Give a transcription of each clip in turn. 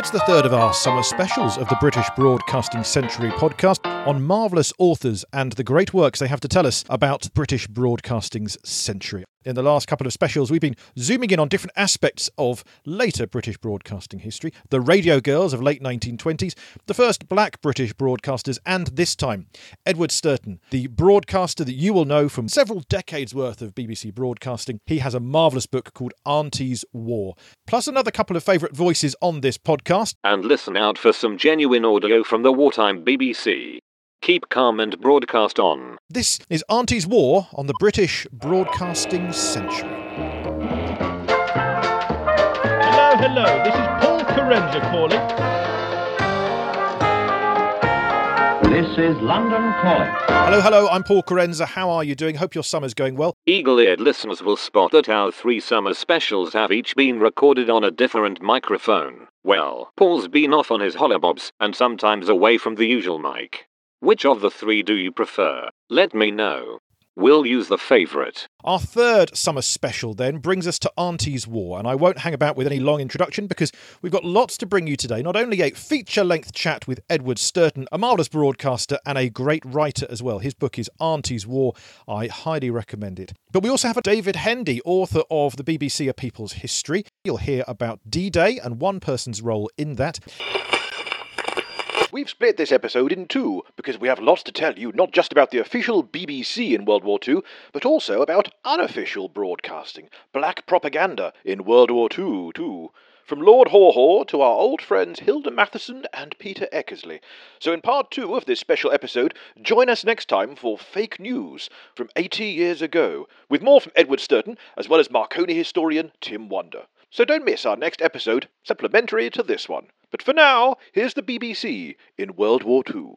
It's the third of our summer specials of the British Broadcasting Century podcast on marvellous authors and the great works they have to tell us about British broadcasting's century. In the last couple of specials, we've been zooming in on different aspects of later British broadcasting history the radio girls of late 1920s, the first black British broadcasters, and this time, Edward Stourton, the broadcaster that you will know from several decades worth of BBC broadcasting. He has a marvellous book called Auntie's War, plus another couple of favourite voices on this podcast. And listen out for some genuine audio from the wartime BBC. Keep calm and broadcast on. This is Auntie's War on the British Broadcasting Century. Hello, hello. This is Paul Kerensa calling. This is London Calling. Hello, hello, I'm Paul Kerensa. How are you doing? Hope your summer's going well. Eagle eared listeners will spot that our three summer specials have each been recorded on a different microphone. Well, Paul's been off on his hollabobs and sometimes away from the usual mic. Which of the three do you prefer? Let me know. We'll use the favourite. Our third summer special then brings us to Auntie's War, and I won't hang about with any long introduction because we've got lots to bring you today. Not only a feature length chat with Edward Stourton, a marvellous broadcaster and a great writer as well. His book is Auntie's War. I highly recommend it. But we also have David Hendy, author of the BBC A People's History. You'll hear about D Day and one person's role in that. We've split this episode in two because we have lots to tell you, not just about the official BBC in World War II, but also about unofficial broadcasting, black propaganda in World War II, too. From Lord Haw Haw to our old friends Hilda Matheson and Peter Eckersley. So, in part two of this special episode, join us next time for Fake News from 80 years ago, with more from Edward Stourton, as well as Marconi historian Tim Wander. So don't miss our next episode, supplementary to this one. But for now, here's the BBC in World War II.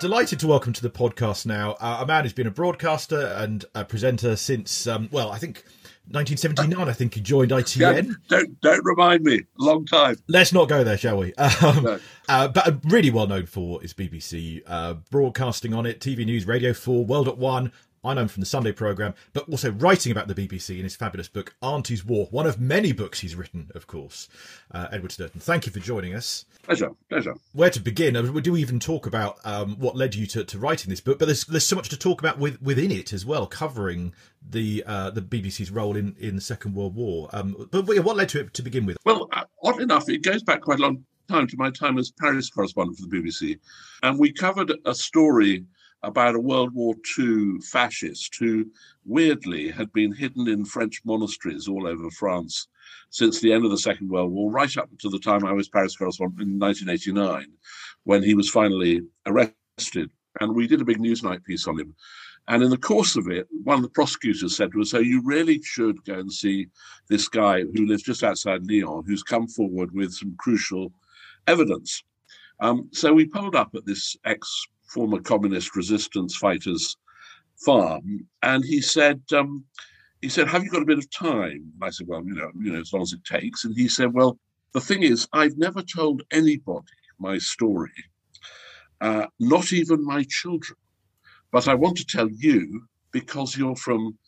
Delighted to welcome to the podcast now uh, a man who's been a broadcaster and a presenter since, um, well, I think 1979. I think he joined ITN. Don't don't remind me. Long time. Let's not go there, shall we? Um, No. uh, but really well known for his BBC uh, broadcasting on it, TV News, Radio 4, World at One. I know him from the Sunday programme, but also writing about the BBC in his fabulous book, Auntie's War, one of many books he's written, of course. Uh, Edward Stourton, thank you for joining us. Pleasure. Pleasure. Where to begin? Uh, Do we even talk about um, what led you to, to writing this book? But there's there's so much to talk about with, within it as well, covering the uh, the BBC's role in, in the Second World War. Um, but what led to it to begin with? Well, uh, oddly enough, it goes back quite a long time to my time as Paris correspondent for the BBC, and we covered a story about a World War II fascist who weirdly had been hidden in French monasteries all over France since the end of the Second World War, right up to the time I was Paris correspondent in 1989, when he was finally arrested. And we did a big Newsnight piece on him. And in the course of it, one of the prosecutors said to us, So you really should go and see this guy who lives just outside Lyon, who's come forward with some crucial evidence. Um, so we pulled up at this ex former communist resistance fighters farm, and he said, um, he said, "Have you got a bit of time?" And I said, "Well, you know, you know, as long as it takes." And he said, "Well, the thing is, I've never told anybody my story, uh, not even my children, but I want to tell you because you're from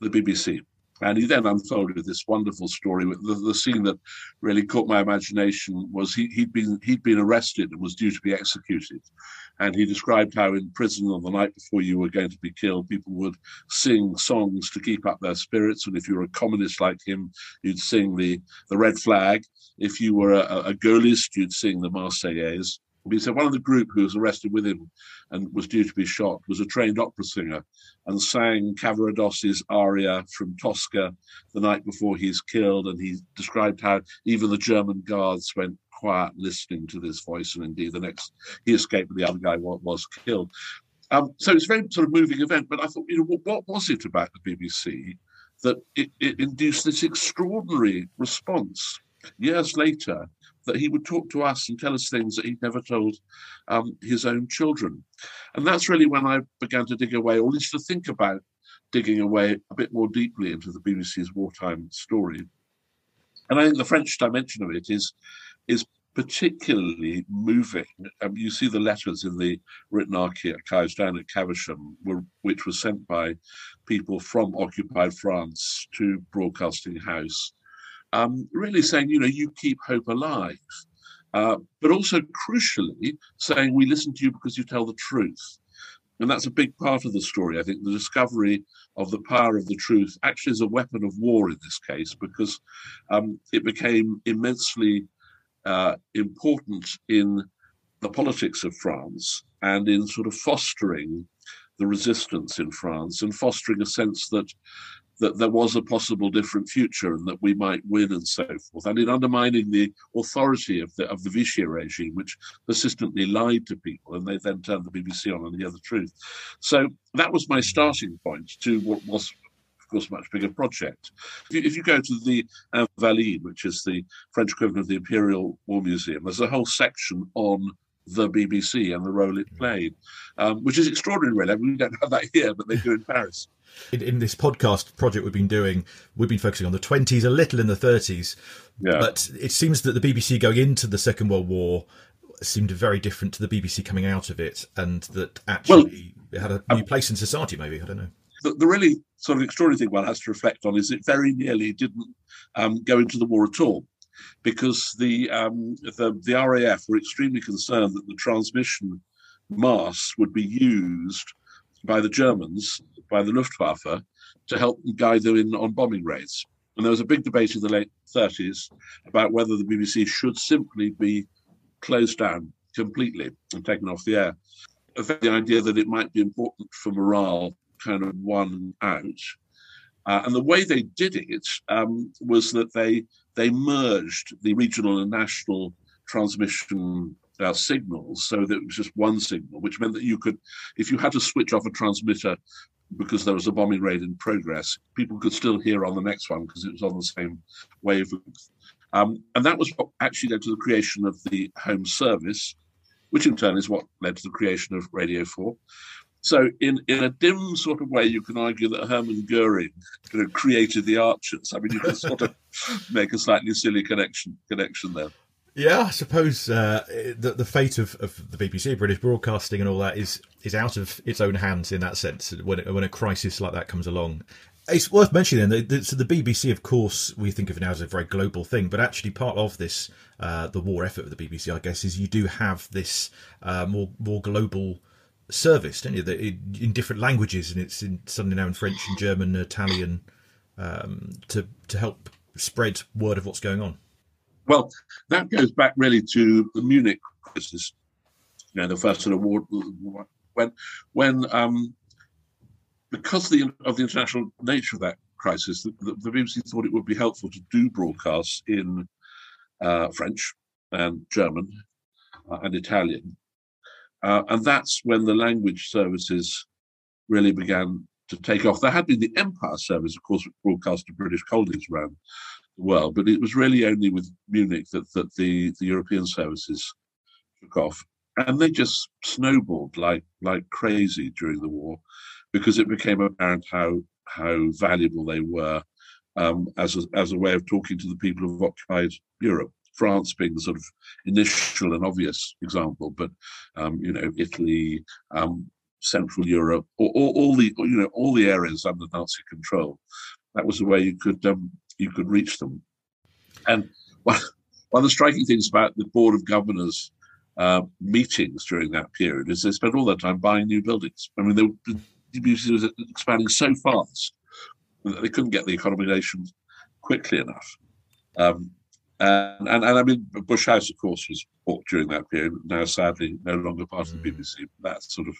the BBC." And he then unfolded this wonderful story. The, the scene that really caught my imagination was he, he'd been he'd been arrested and was due to be executed, and he described how in prison on the night before you were going to be killed, people would sing songs to keep up their spirits. And if you were a communist like him, you'd sing the the red flag. If you were a, a Gaullist, you'd sing the Marseillaise. He said one of the group who was arrested with him and was due to be shot was a trained opera singer and sang Cavaradossi's aria from Tosca the night before he's killed. And he described how even the German guards went quiet listening to this voice. And indeed, the next he escaped, but the other guy was, killed. Um, so it's a very sort of moving event. But I thought, you know, what, what was it about the BBC that it, it induced this extraordinary response years later? That he would talk to us and tell us things that he'd never told um, his own children. And that's really when I began to dig away, or at least to think about digging away a bit more deeply into the BBC's wartime story. And I think the French dimension of it is is particularly moving. Um, you see the letters in the written archives down at Caversham, were, which was sent by people from occupied France to Broadcasting House, um, really saying, you know, you keep hope alive. Uh, but also crucially saying we listen to you because you tell the truth. And that's a big part of the story. I think the discovery of the power of the truth actually is a weapon of war in this case because um, it became immensely uh, important in the politics of France and in sort of fostering the resistance in France and fostering a sense that that there was a possible different future and that we might win and so forth, and in undermining the authority of the of the Vichy regime, which persistently lied to people, and they then turned the BBC on and the truth. So that was my starting point to what was. Of course, a much bigger project. If you, if you go to the Invalides, which is the French equivalent of the Imperial War Museum, there's a whole section on the BBC and the role it played, um, which is extraordinary, really. I mean, we don't have that here, but they do in Paris. In, in, this podcast project we've been doing, we've been focusing on the 20s, a little in the 30s. Yeah. But it seems that the BBC going into the Second World War seemed very different to the BBC coming out of it, and that actually well, it had a new um, place in society, maybe. I don't know. The, the, really sort of extraordinary thing one has to reflect on is it very nearly didn't um, go into the war at all because the, um, the the RAF were extremely concerned that the transmission mass would be used by the Germans, by the Luftwaffe, to help guide them in on bombing raids. And there was a big debate in the late 30s about whether the BBC should simply be closed down completely and taken off the air. The idea that it might be important for morale kind of won out. Uh, and the way they did it um, was that they they merged the regional and national transmission uh, signals so that it was just one signal, which meant that you could, if you had to switch off a transmitter because there was a bombing raid in progress, people could still hear on the next one because it was on the same wavelength. Um, and that was what actually led to the creation of the Home Service, which in turn is what led to the creation of Radio 4. So, in, in a dim sort of way, you can argue that Hermann Goering you know, created the Archers. I mean, you can sort of make a slightly silly connection connection there. Yeah, I suppose uh, the the fate of, of the BBC, British Broadcasting, and all that is is out of its own hands in that sense. When when a crisis like that comes along, it's worth mentioning then. That, so the BBC, of course, we think of it now as a very global thing, but actually part of this, uh, the war effort of the BBC, I guess, is you do have this uh, more more global service, don't you? That in different languages, and it's in suddenly now in French and German, and Italian, um, to to help spread word of what's going on. Well, that goes back really to the Munich crisis. You know, the first sort of war when when um, because the, of the international nature of that crisis, the, the, BBC thought it would be helpful to do broadcasts in uh, French and German uh, and Italian uh, and that's when the language services really began to take off. There had been the Empire service, of course, broadcast to British colonies around the world, but it was really only with Munich that, that the, the European services took off. And they just snowballed like like crazy during the war because it became apparent how how valuable they were um, as, a, as a way of talking to the people who've occupied Europe. France being the sort of initial and obvious example, but um, you know, Italy, um, Central Europe, all the you know all the areas under Nazi control. That was the way you could um, you could reach them. And one, one of the striking things about the Board of Governors uh, meetings during that period is they spent all their time buying new buildings. I mean, the BBC was expanding so fast that they couldn't get the accommodation quickly enough. Um, and, and, and I mean, Bush House, of course, was bought during that period. Now, sadly, no longer part of the mm. BBC. That sort of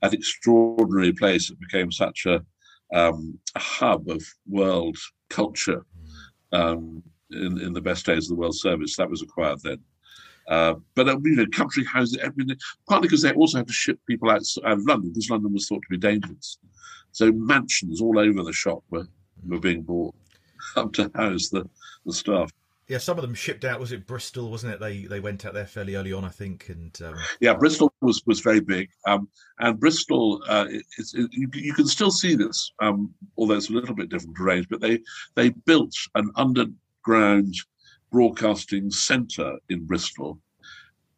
that extraordinary place that became such a, um, a hub of world culture um, in, in the best days of the World Service. That was acquired then. Uh, but uh, you know, country houses. Partly because they also had to ship people out, out of London because London was thought to be dangerous. So mansions all over the shop were were being bought up to house the the staff. Yeah, some of them shipped out. Was it Bristol? Wasn't it? They they went out there fairly early on, I think. And um... yeah, Bristol was was very big. Um, and Bristol, uh, it's, it, you, you, can still see this, um, although it's a little bit different range. But they they built an underground broadcasting centre in Bristol.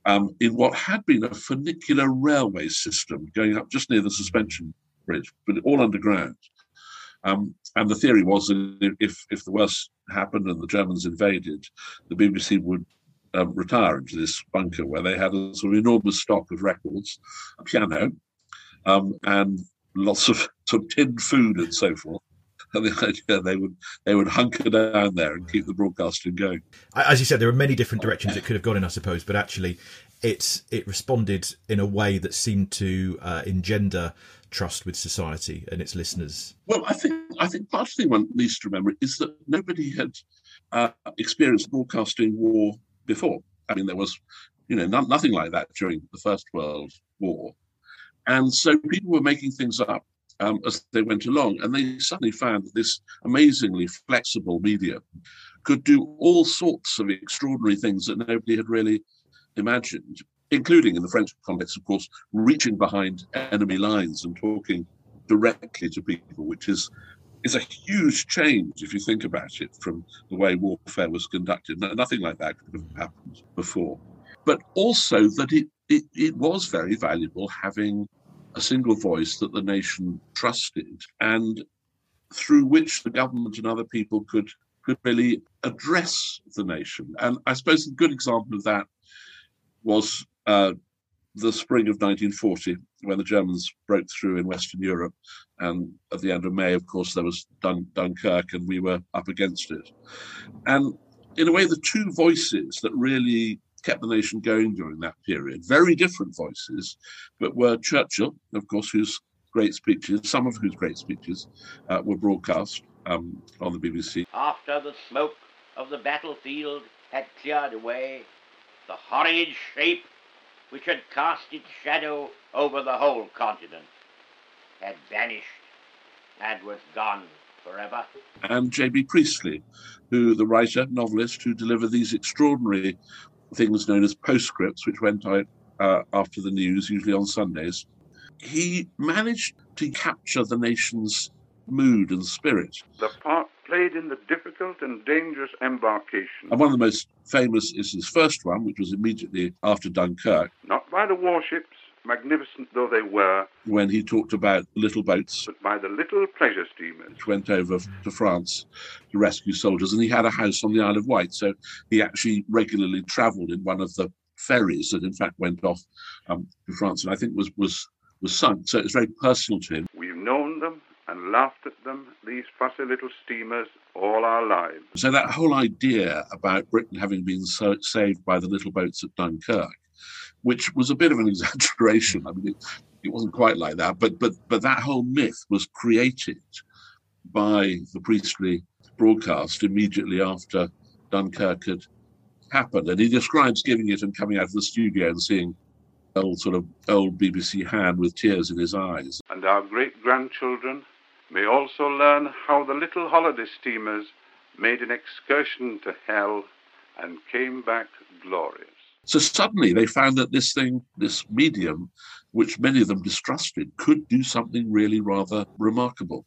Um, in what had been a funicular railway system going up just near the suspension bridge, but all underground. Um, And the theory was that if if the worst happened and the Germans invaded, the BBC would um, retire into this bunker where they had a sort of enormous stock of records, a piano, um, and lots of some tinned food and so forth. And the idea they would they would hunker down there and keep the broadcasting going. As you said, there are many different directions it could have gone in, I suppose, but actually, it it responded in a way that seemed to uh, engender trust with society and its listeners. Well, I think I think part of the thing one needs to remember is that nobody had uh, experienced broadcasting war before. I mean, there was, you know, not, nothing like that during the First World War, and so people were making things up um, as they went along, and they suddenly found that this amazingly flexible medium could do all sorts of extraordinary things that nobody had really imagined, including in the French context, of course, reaching behind enemy lines and talking directly to people, which is is a huge change if you think about it from the way warfare was conducted. nothing like that could have happened before. But also that it, it, it was very valuable having a single voice that the nation trusted and through which the government and other people could could really address the nation. And I suppose a good example of that was uh, the spring of 1940 when the Germans broke through in Western Europe. And at the end of May, of course, there was Dun- Dunkirk, and we were up against it. And in a way, the two voices that really kept the nation going during that period, very different voices, but were Churchill, of course, whose great speeches, some of whose great speeches, uh, were broadcast um, on the BBC. After the smoke of the battlefield had cleared away, the horrid shape which had cast its shadow over the whole continent had vanished and was gone forever. And J.B. Priestley, who the writer, novelist, who delivered these extraordinary things known as postscripts, which went out uh, after the news, usually on Sundays. He managed to capture the nation's mood and spirit. The part played in the difficult and dangerous embarkation. And one of the most famous is his first one, which was immediately after Dunkirk. Not by the warships, magnificent though they were, when he talked about little boats, but by the little pleasure steamers which went over to France to rescue soldiers. And he had a house on the Isle of Wight, so he actually regularly travelled in one of the ferries that, in fact, went off um, to France, and I think was was was sunk. So it's very personal to him. We've known them and laughed at them, these fussy little steamers, all our lives. So that whole idea about Britain having been so saved by the little boats at Dunkirk, which was a bit of an exaggeration. I mean, it, it wasn't quite like that, but but but that whole myth was created by the Priestley broadcast immediately after Dunkirk had happened. And he describes giving it and coming out of the studio and seeing old sort of old BBC hand with tears in his eyes. And our great grandchildren may also learn how the little holiday steamers made an excursion to hell and came back glorious. So suddenly they found that this thing, this medium, which many of them distrusted, could do something really rather remarkable.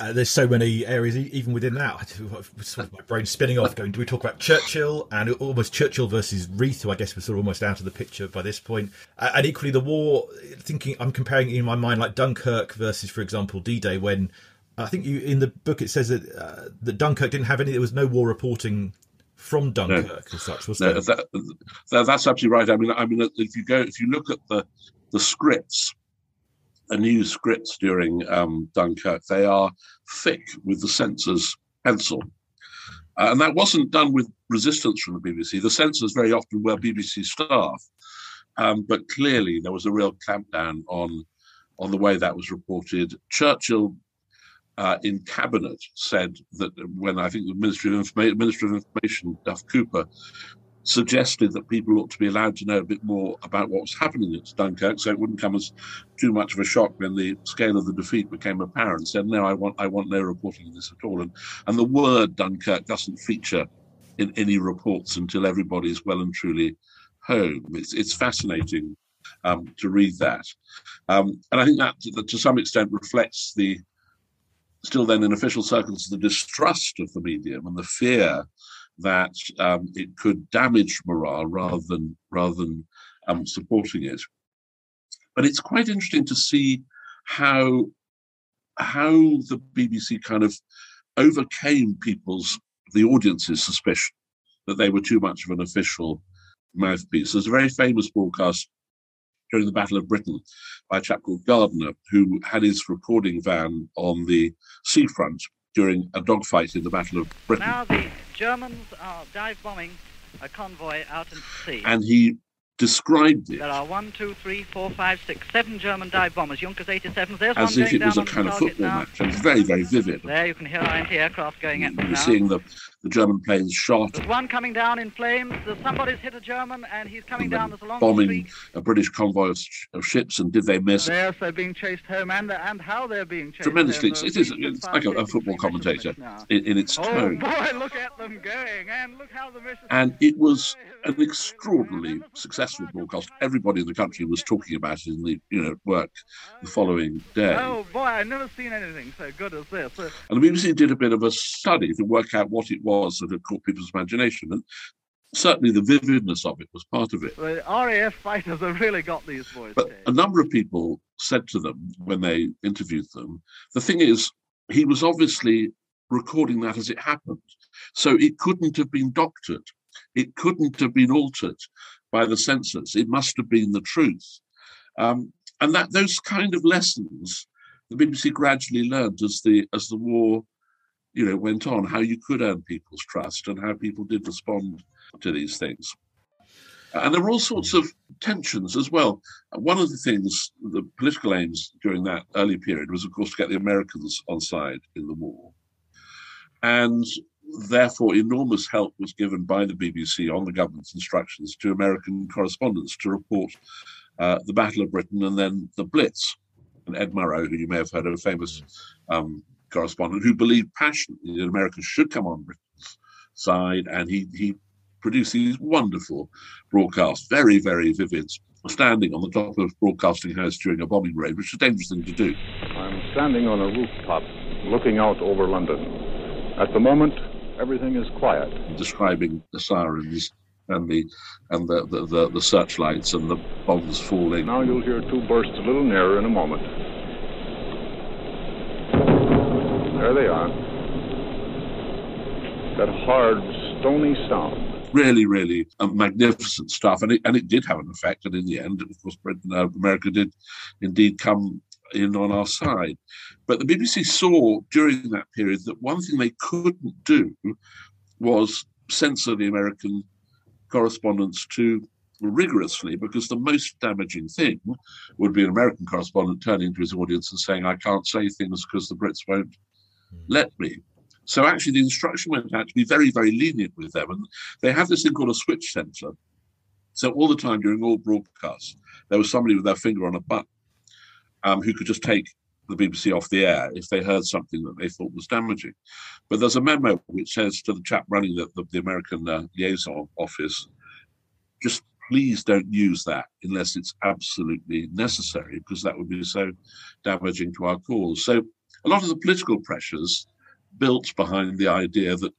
Uh, there's so many areas, even within that. Sort of my brain spinning off. Going, do we talk about Churchill and almost Churchill versus Reith, who I guess was sort of almost out of the picture by this point, uh, and equally the war. Thinking, I'm comparing in my mind like Dunkirk versus, for example, D-Day. When I think you in the book it says that uh, that Dunkirk didn't have any. There was no war reporting from Dunkirk no. as such. Was no, there? That, that, that's absolutely right. I mean, I mean, if you go, if you look at the the scripts the new scripts during um, Dunkirk, they are thick with the censor's pencil. Uh, and that wasn't done with resistance from the BBC. The censors very often were BBC staff, um, but clearly there was a real clampdown on on the way that was reported. Churchill, uh, in cabinet, said that when I think the Ministry of Informa- Minister of Information, Duff Cooper, suggested that people ought to be allowed to know a bit more about what was happening at Dunkirk, so it wouldn't come as too much of a shock when the scale of the defeat became apparent. Said, "No, I want, I want no reporting of this at all." And and the word Dunkirk doesn't feature in any reports until everybody is well and truly home. It's it's fascinating um, to read that, um, and I think that to, to some extent reflects the still then in official circles the distrust of the medium and the fear that um, it could damage morale rather than rather than um, supporting it. But it's quite interesting to see how how the BBC kind of overcame people's, the audience's suspicion that they were too much of an official mouthpiece. There's a very famous broadcast during the Battle of Britain by a chap called Gardner, who had his recording van on the seafront during a dogfight in the Battle of Britain. Now the Germans are dive bombing a convoy out into sea. And he described it There are one, two, three, four, five, six, seven German dive bombers. Junkers 87s. There's as if it was a kind of football now. match. It's very, very vivid. There you can hear our anti-aircraft going at mm, them You're now. seeing the, the German planes shot There's one coming down in flames. Somebody's hit a German and he's coming and down. There's a long bombing a British convoy of, of ships. And did they miss? Yes, they're being chased home, and and how they're being chased. Tremendously. home. It is, it's like a, a football commentator in, in its Oh tone. boy, look at them going, and look how the mission. And it was oh, an extraordinarily successful broadcast. Everybody in the country was talking about it in the you know work the oh. following day. Oh boy, I've never seen anything so good as this. And the BBC did a bit of a study to work out what it was that had caught people's imagination. And certainly the vividness of it was part of it. the RAF fighters have really got these boys. But a number of people said to them when they interviewed them, the thing is, he was obviously recording that as it happened. So it couldn't have been doctored. It couldn't have been altered by the censors. It must have been the truth. Um, and that those kind of lessons the BBC gradually learned as the as the war, you know, went on, how you could earn people's trust and how people did respond to these things. And there were all sorts of tensions as well. One of the things, the political aims during that early period was, of course, to get the Americans on side in the war. And therefore, enormous help was given by the BBC on the government's instructions to American correspondents to report uh, the Battle of Britain and then the Blitz. And Ed Murrow, who you may have heard of, a famous um, correspondent who believed passionately that America should come on Britain's side, and he he produced these wonderful broadcasts, very very vivid, standing on the top of Broadcasting House during a bombing raid, which is a dangerous thing to do. I'm standing on a rooftop looking out over London. At the moment, everything is quiet. describing the sirens and the and the, the, the, the searchlights and the bombs falling. Now you'll hear two bursts a little nearer in a moment. There they are. That hard, stony sound. Really, really magnificent stuff, and it and it did have an effect. And in the end, of course, Britain, uh, America did indeed come in on our side. But the BBC saw during that period that one thing they couldn't do was censor the American correspondence too rigorously because the most damaging thing would be an American correspondent turning to his audience and saying, I can't say things because the Brits won't let me. So actually, the instruction went out to be very, very lenient with them. And they have this thing called a switch censor. So all the time during all broadcasts, there was somebody with their finger on a button um, who could just take the BBC off the air if they heard something that they thought was damaging. But there's a memo which says to the chap running the, the, the American uh, liaison office, just please don't use that unless it's absolutely necessary, because that would be so damaging to our cause. So a lot of the political pressures built behind the idea that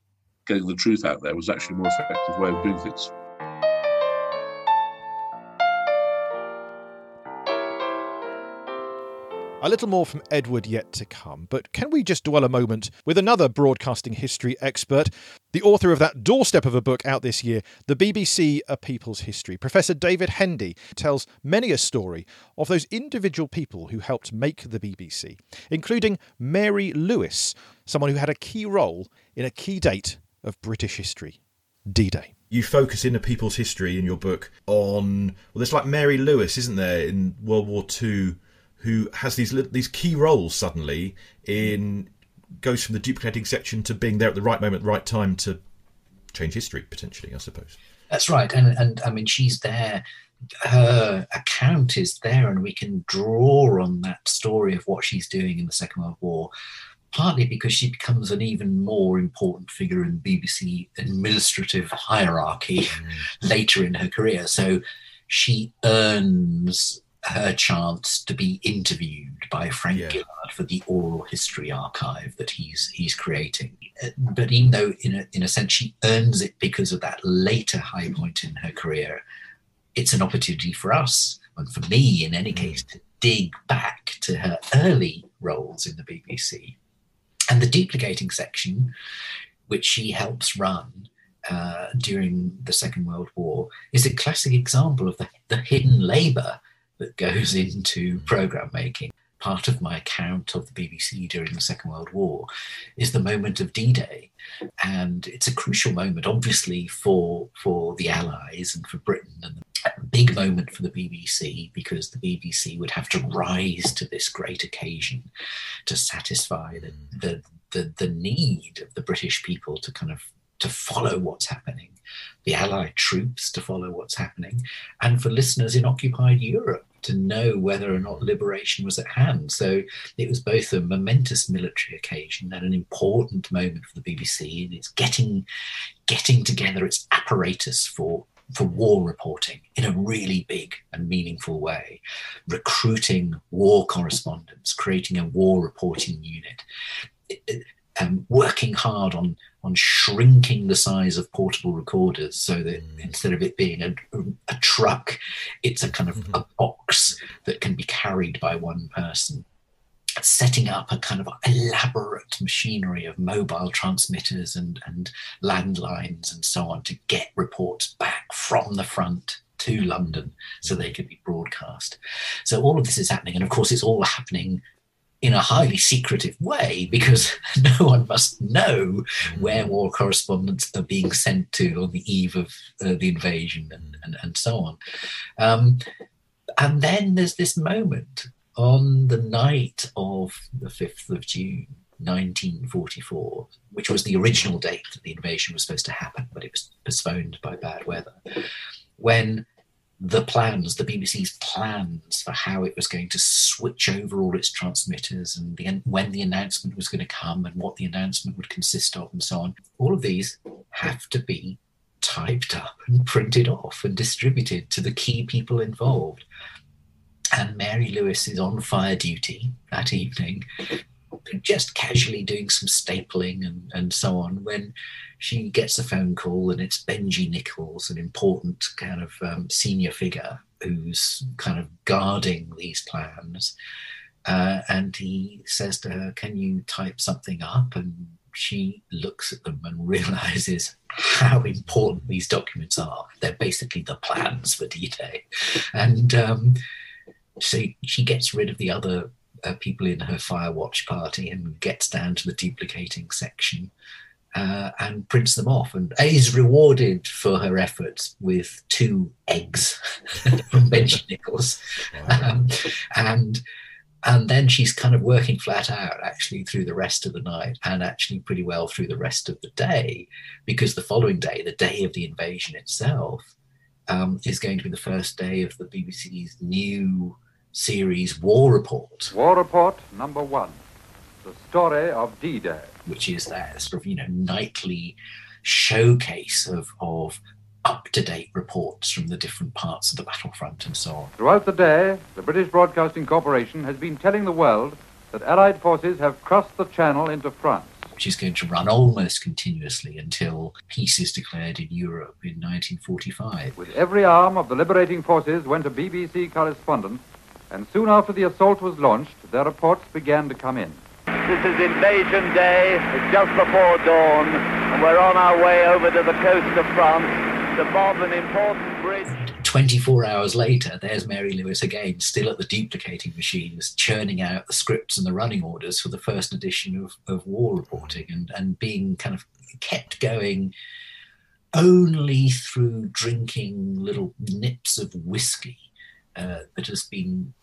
getting the truth out there was actually a more effective way of doing things. A little more from Edward yet to come, but can we just dwell a moment with another broadcasting history expert, the author of that doorstep of a book out this year, The BBC A People's History. Professor David Hendy tells many a story of those individual people who helped make the BBC, including Mary Lewis, someone who had a key role in a key date of British history D Day. You focus in a people's history in your book on well, there's like Mary Lewis, isn't there, in World War Two, who has these these key roles suddenly in goes from the duplicating section to being there at the right moment, right time to change history potentially, I suppose. That's right, and and I mean she's there. Her account is there, and we can draw on that story of what she's doing in the Second World War. Partly because she becomes an even more important figure in BBC administrative hierarchy mm. later in her career. So she earns her chance to be interviewed by Frank Gillard for the oral history archive that he's he's creating. Uh, But even though in a, in a sense she earns it because of that later high point in her career, it's an opportunity for us and for me in any case to dig back to her early roles in the BBC. And the duplicating section, which she helps run uh, during the Second World War, is a classic example of the, the hidden labour that goes into program making. Part of my account of the BBC during the Second World War is the moment of D-Day, and it's a crucial moment, obviously for for the Allies and for Britain, and a big moment for the BBC because the BBC would have to rise to this great occasion to satisfy the the the, the need of the British people to kind of to follow what's happening, the Allied troops to follow what's happening, and for listeners in occupied Europe to know whether or not liberation was at hand. So it was both a momentous military occasion and an important moment for the BBC, and it's getting getting together its apparatus for for war reporting in a really big and meaningful way, recruiting war correspondents, creating a war reporting unit, um, working hard on on shrinking the size of portable recorders so that mm. instead of it being a, a truck, it's a kind of mm-hmm. a box that can be carried by one person. Setting up a kind of elaborate machinery of mobile transmitters and, and landlines and so on to get reports back from the front to London so they could be broadcast. So all of this is happening, and of course, it's all happening in a highly secretive way because no one must know where war correspondents are being sent to on the eve of uh, the invasion and, and, and so on. Um, and then there's this moment on the night of the 5th of June. 1944, which was the original date that the invasion was supposed to happen, but it was postponed by bad weather, when the plans, the BBC's plans for how it was going to switch over all its transmitters and the, when the announcement was going to come and what the announcement would consist of and so on. All of these have to be typed up and printed off and distributed to the key people involved. And Mary Lewis is on fire duty that evening, just casually doing some stapling and, and so on when she gets a phone call and it's Benji Nichols, an important kind of um, senior figure who's kind of guarding these plans. Uh, and he says to her, Can you type something up? And she looks at them and realizes how important these documents are. They're basically the plans for D Day. And um, so she gets rid of the other uh, people in her Firewatch party and gets down to the duplicating section uh, and prints them off and is rewarded for her efforts with two eggs from Benji Nichols. Um, and and then she's kind of working flat out actually through the rest of the night and actually pretty well through the rest of the day because the following day, the day of the invasion itself, um, is going to be the first day of the BBC's new series War Report. War Report number one The Story of D Day which is that sort of you know nightly showcase of of up-to-date reports from the different parts of the battlefront and so on. Throughout the day, the British Broadcasting Corporation has been telling the world that Allied forces have crossed the Channel into France. Which is going to run almost continuously until peace is declared in Europe in 1945. With every arm of the liberating forces went a BBC correspondent, and soon after the assault was launched, their reports began to come in. This is Invasion Day. It's just before dawn, and we're on our way over to the coast of France to bomb an important bridge. 24 hours later, there's Mary Lewis again, still at the duplicating machines, churning out the scripts and the running orders for the first edition of, of war reporting and, and being kind of kept going only through drinking little nips of whiskey uh, that has been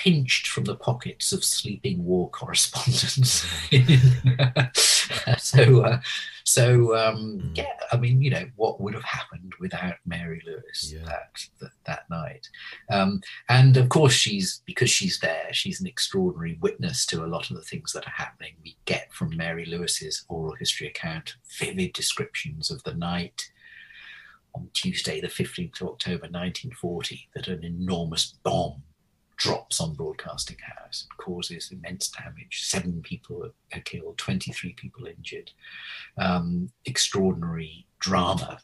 pinched from the pockets of sleeping war correspondents. so, uh, so um, mm. yeah, I mean, you know, what would have happened without Mary Lewis yeah. that, that, that night? Um, and of course, she's because she's there. She's an extraordinary witness to a lot of the things that are happening. We get from Mary Lewis's oral history account vivid descriptions of the night on Tuesday, the 15th of October 1940, that an enormous bomb drops on Broadcasting House and causes immense damage. Seven people are killed, 23 people injured. Um, extraordinary drama.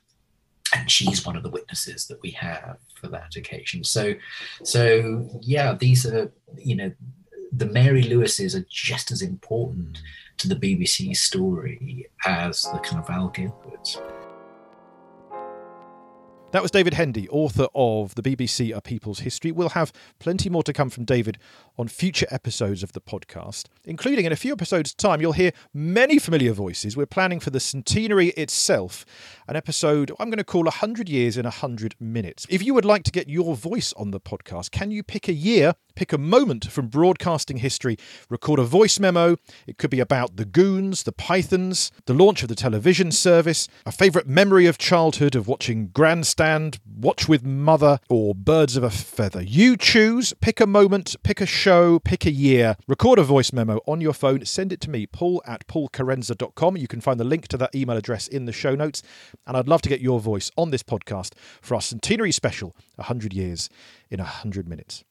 And she's one of the witnesses that we have for that occasion. So, so yeah, these are, you know, the Mary Lewises are just as important to the BBC story as the kind of Al Gilbert. That was David Hendy, author of the BBC A People's History. We'll have plenty more to come from David on future episodes of the podcast, including in a few episodes' time, you'll hear many familiar voices. We're planning for the centenary itself, an episode I'm going to call 100 Years in 100 Minutes. If you would like to get your voice on the podcast, can you pick a year, pick a moment from broadcasting history, record a voice memo? It could be about the Goons, the Pythons, the launch of the television service, a favourite memory of childhood of watching Grandstand, And watch with Mother, or Birds of a Feather. You choose, pick a moment, pick a show, pick a year, record a voice memo on your phone, send it to me, paul at paulkerensa.com. You can find the link to that email address in the show notes. And I'd love to get your voice on this podcast for our centenary special, 100 years in 100 minutes.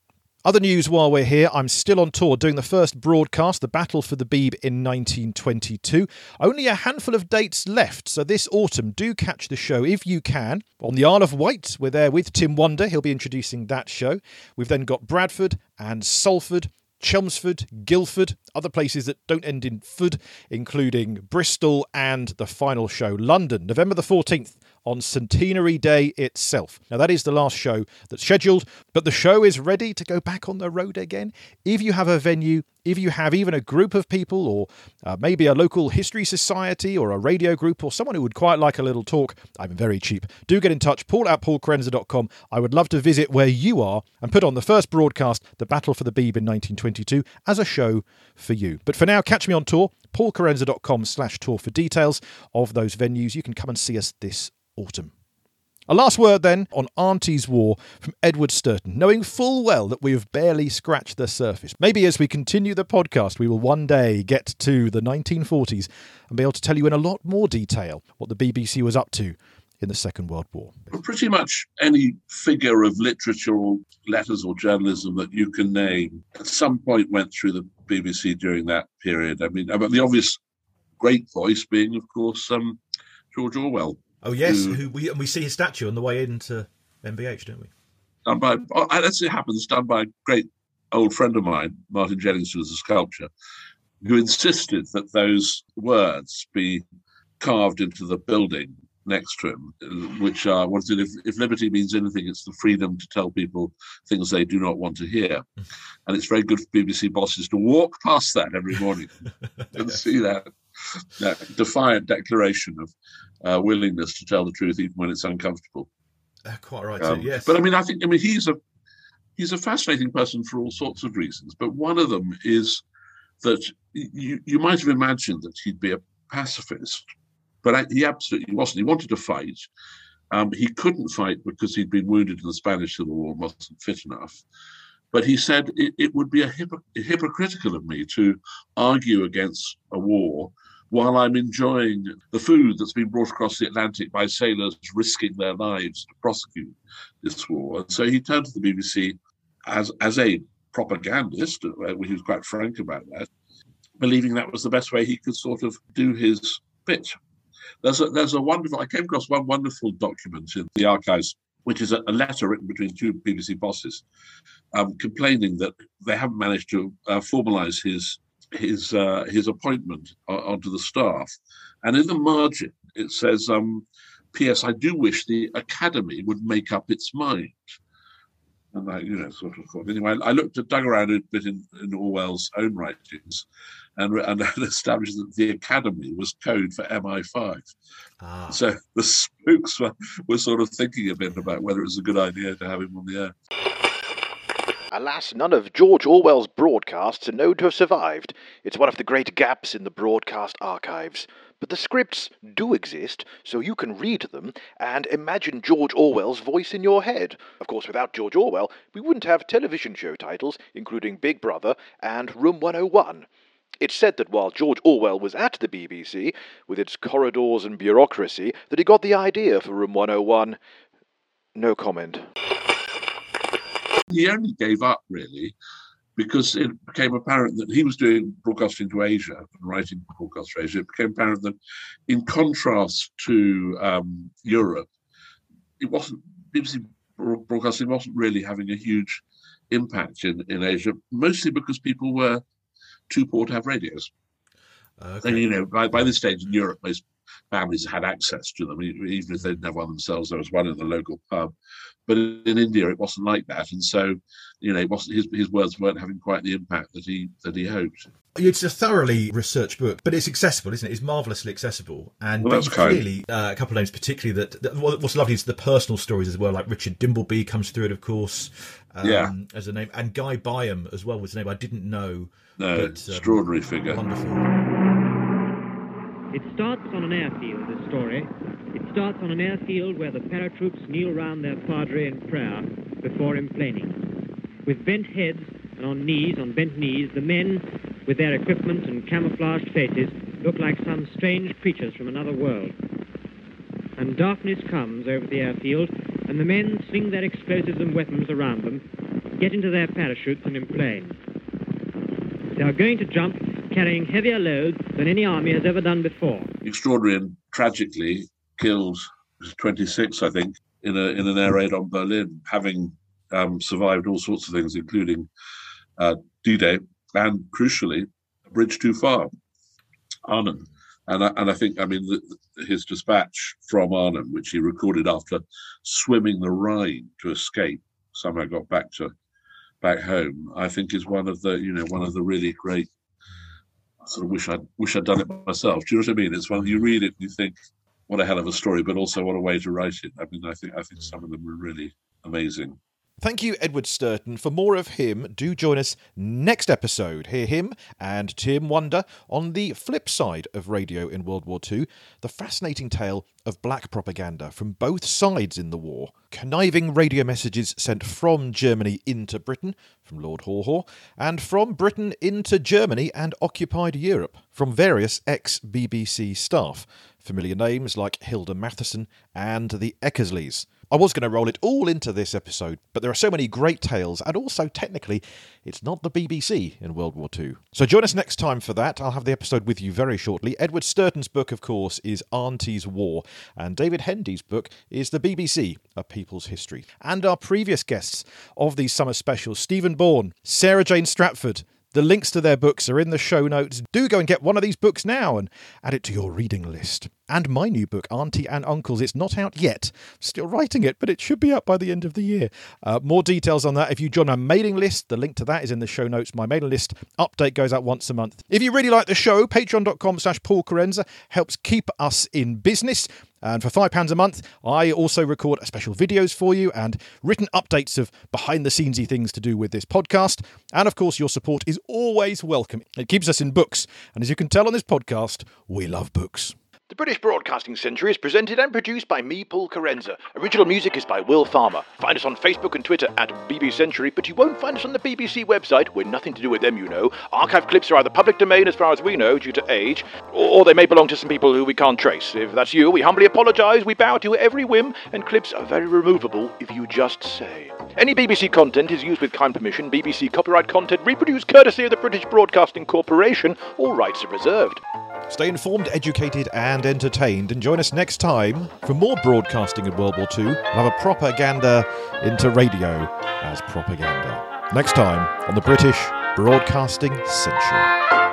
Other news while we're here, I'm still on tour doing the first broadcast, The Battle for the Beeb in 1922. Only a handful of dates left, so this autumn do catch the show if you can. On the Isle of Wight, we're there with Tim Wander, he'll be introducing that show. We've then got Bradford and Salford. Chelmsford, Guildford, other places that don't end in food, including Bristol and the final show, London, November the 14th on Centenary Day itself. Now, that is the last show that's scheduled, but the show is ready to go back on the road again. If you have a venue, if you have even a group of people, or uh, maybe a local history society, or a radio group, or someone who would quite like a little talk, I'm very cheap. Do get in touch, paul at paulkerensa.com. I would love to visit where you are and put on the first broadcast, The Battle for the Beeb in 1922, as a show for you. But for now, catch me on tour, paulkerensa.com slash tour for details of those venues. You can come and see us this autumn. A last word then on Auntie's War from Edward Stourton, knowing full well that we have barely scratched the surface. Maybe as we continue the podcast, we will one day get to the 1940s and be able to tell you in a lot more detail what the BBC was up to in the Second World War. Pretty much any figure of literature or letters or journalism that you can name at some point went through the BBC during that period. I mean, the obvious great voice being, of course, um, George Orwell. Oh yes, who, who we we see his statue on the way into MBH, don't we? Done by oh, as it happens, done by a great old friend of mine, Martin Jennings, who was a sculptor, who insisted that those words be carved into the building next to him, which are what is it? If, if liberty means anything, it's the freedom to tell people things they do not want to hear, and it's very good for BBC bosses to walk past that every morning and see that that defiant declaration of uh, willingness to tell the truth even when it's uncomfortable. Uh, quite right. Um, too, yes. But I mean, I think I mean he's a he's a fascinating person for all sorts of reasons. But one of them is that you you might have imagined that he'd be a pacifist, but he absolutely wasn't. He wanted to fight. Um, he couldn't fight because he'd been wounded in the Spanish Civil War and wasn't fit enough. But he said it, it would be a hypo- hypocritical of me to argue against a war while I'm enjoying the food that's been brought across the Atlantic by sailors risking their lives to prosecute this war. And so he turned to the BBC as, as a propagandist, uh, he was quite frank about that, believing that was the best way he could sort of do his bit. There's a, there's a wonderful, I came across one wonderful document in the archives, which is a, a letter written between two BBC bosses, um, complaining that they haven't managed to uh, formalize his his uh, his appointment onto the staff, and in the margin it says, um, "P.S. I do wish the academy would make up its mind." And I, you know, sort of thought. Anyway, I looked at dug around a bit in, in Orwell's own writings, and and established that the academy was code for MI5. Ah. So the spooks were, were sort of thinking a bit about whether it was a good idea to have him on the air. Alas, none of George Orwell's broadcasts are known to have survived. It's one of the great gaps in the broadcast archives. But the scripts do exist, so you can read them and imagine George Orwell's voice in your head. Of course, without George Orwell, we wouldn't have television show titles, including Big Brother and Room 101. It's said that while George Orwell was at the BBC, with its corridors and bureaucracy, that he got the idea for Room 101. No comment. He only gave up really because it became apparent that he was doing broadcasting to Asia and writing broadcast for Asia. It became apparent that, in contrast to um, Europe, it wasn't BBC broadcasting wasn't really having a huge impact in, in Asia, mostly because people were too poor to have radios. Okay. And, you know, by, by this stage in Europe, most families had access to them, even if they didn't have one themselves. There was one in the local pub. But in India, it wasn't like that, and so, you know, it wasn't his his words weren't having quite the impact that he that he hoped. It's a thoroughly researched book, but it's accessible, isn't it? It's marvelously accessible, and Well, that's but kind. clearly uh, a couple of names, particularly that, that. What's lovely is the personal stories as well. Like Richard Dimbleby comes through it, of course, um, Yeah. as a name, and Guy Byam as well was a name I didn't know. No, but, um, extraordinary figure. Wonderful. It starts on an airfield, this story. It starts on an airfield where the paratroops kneel round their padre in prayer before emplaning. With bent heads and on knees, on bent knees, the men, with their equipment and camouflaged faces, look like some strange creatures from another world. And darkness comes over the airfield, and the men sling their explosives and weapons around them, get into their parachutes and emplane. They are going to jump carrying heavier loads than any army has ever done before. Extraordinary and tragically killed, 26, I think, in a in an air raid on Berlin, having um, survived all sorts of things, including uh, D-Day and crucially, a bridge too far, Arnhem. And I, and I think, I mean, the- his dispatch from Arnhem, which he recorded after swimming the Rhine to escape, somehow got back to back home. I think is one of the, you know, one of the really great. I sort of wish I'd wish I'd done it myself. Do you know what I mean? It's one you read it and you think, what a hell of a story, but also what a way to write it. I mean, I think I think some of them were really amazing. Thank you, Edward Stourton. For more of him, do join us next episode. Hear him and Tim Wander on the flip side of radio in World War II the fascinating tale of black propaganda from both sides in the war. Conniving radio messages sent from Germany into Britain, from Lord Haw Haw, and from Britain into Germany and occupied Europe, from various ex BBC staff. Familiar names like Hilda Matheson and the Eckersleys. I was going to roll it all into this episode, but there are so many great tales, and also technically, it's not the BBC in World War II. So join us next time for that. I'll have the episode with you very shortly. Edward Stourton's book, of course, is Auntie's War, and David Hendy's book is The BBC, A People's History. And our previous guests of these summer specials Stephen Bourne, Sarah Jane Stratford, the links to their books are in the show notes. Do go and get one of these books now and add it to your reading list. And my new book, Auntie and Uncles, it's not out yet. Still writing it, but it should be out by the end of the year. Uh, more details on that if you join my mailing list. The link to that is in the show notes. My mailing list update goes out once a month. If you really like the show, patreon.com slash Paul Kerensa helps keep us in business. And for £5 a month, I also record special videos for you and written updates of behind the scenesy things to do with this podcast. And of course, your support is always welcome. It keeps us in books. And as you can tell on this podcast, we love books. The British Broadcasting Century is presented and produced by me, Paul Kerensa. Original music is by Will Farmer. Find us on Facebook and Twitter at BB Century, but you won't find us on the BBC website. We're nothing to do with them, you know. Archive clips are either public domain as far as we know, due to age, or they may belong to some people who we can't trace. If that's you, we humbly apologise. We bow to every whim, and clips are very removable if you just say. Any BBC content is used with kind permission. BBC copyright content reproduced courtesy of the British Broadcasting Corporation. All rights are reserved. Stay informed, educated, and entertained, and join us next time for more broadcasting in World War II. We'll have a propaganda into radio as propaganda. Next time on the British Broadcasting Century.